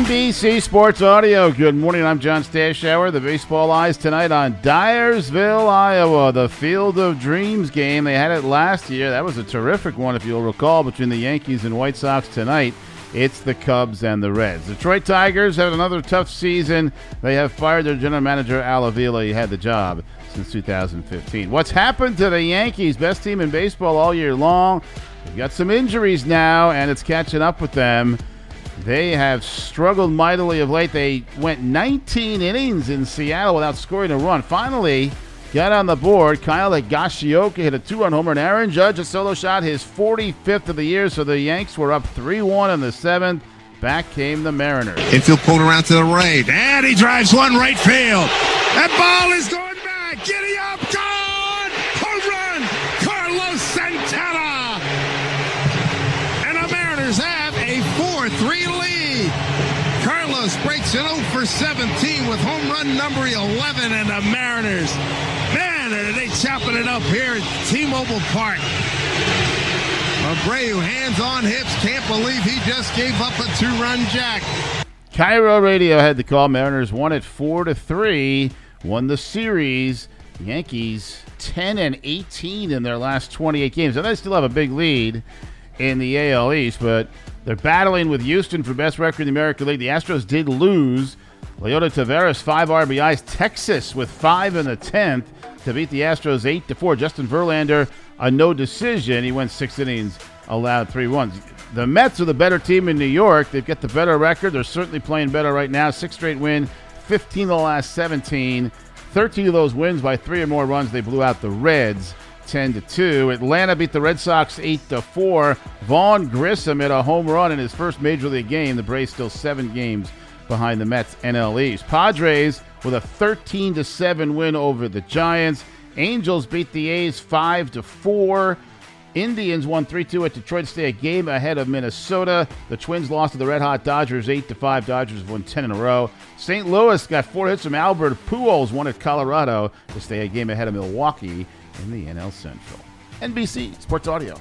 NBC Sports Audio. Good morning. I'm John Stashower. The baseball eyes tonight on Dyersville, Iowa, the Field of Dreams game. They had it last year. That was a terrific one, if you'll recall, between the Yankees and White Sox tonight. It's the Cubs and the Reds. Detroit Tigers have another tough season. They have fired their general manager, Al Avila. He had the job since 2015. What's happened to the Yankees? Best team in baseball all year long. They've got some injuries now, and it's catching up with them. They have struggled mightily of late. They went 19 innings in Seattle without scoring a run. Finally, got on the board. Kyle Higashioka hit a two-run homer, and Aaron Judge a solo shot, his 45th of the year. So the Yanks were up 3-1 in the seventh. Back came the Mariners. Infield pulled around to the right, and he drives one right field. That ball is going back. Giddy up, gone! Home run, Carlos Santana, and the Mariners have a 4-3 lead. Carlos breaks it 0 for 17 with home run number 11, and the Mariners, man, are they chopping it up here at T-Mobile Park. Abreu, hands on hips, can't believe he just gave up a two-run jack. KIRO Radio had the call. Mariners won it four to three. Won the series. Yankees 10 and 18 in their last 28 games. And they still have a big lead in the AL East, but they're battling with Houston for best record in the American League. The Astros did lose. Leody Taveras five RBIs. Texas with five in the tenth to beat the Astros eight to four. Justin Verlander a no decision. He went six innings, allowed three runs. The Mets are the better team in New York. They've got the better record. They're certainly playing better right now. Six straight win, 15 of the last 17. 13 of those wins by three or more runs. They blew out the Reds 10 to 2. Atlanta beat the Red Sox 8 to 4. Vaughn Grissom hit a home run in his first major league game. The Braves still seven games behind the Mets NL East. Padres with a 13 to 7 win over the Giants. Angels beat the A's 5 to 4. Indians won 3-2 at Detroit to stay a game ahead of Minnesota. The Twins lost to the Red Hot Dodgers eight to five. Dodgers won 10 in a row. St. Louis got four hits from Albert Pujols, won at Colorado to stay a game ahead of Milwaukee in the NL Central. NBC Sports Audio.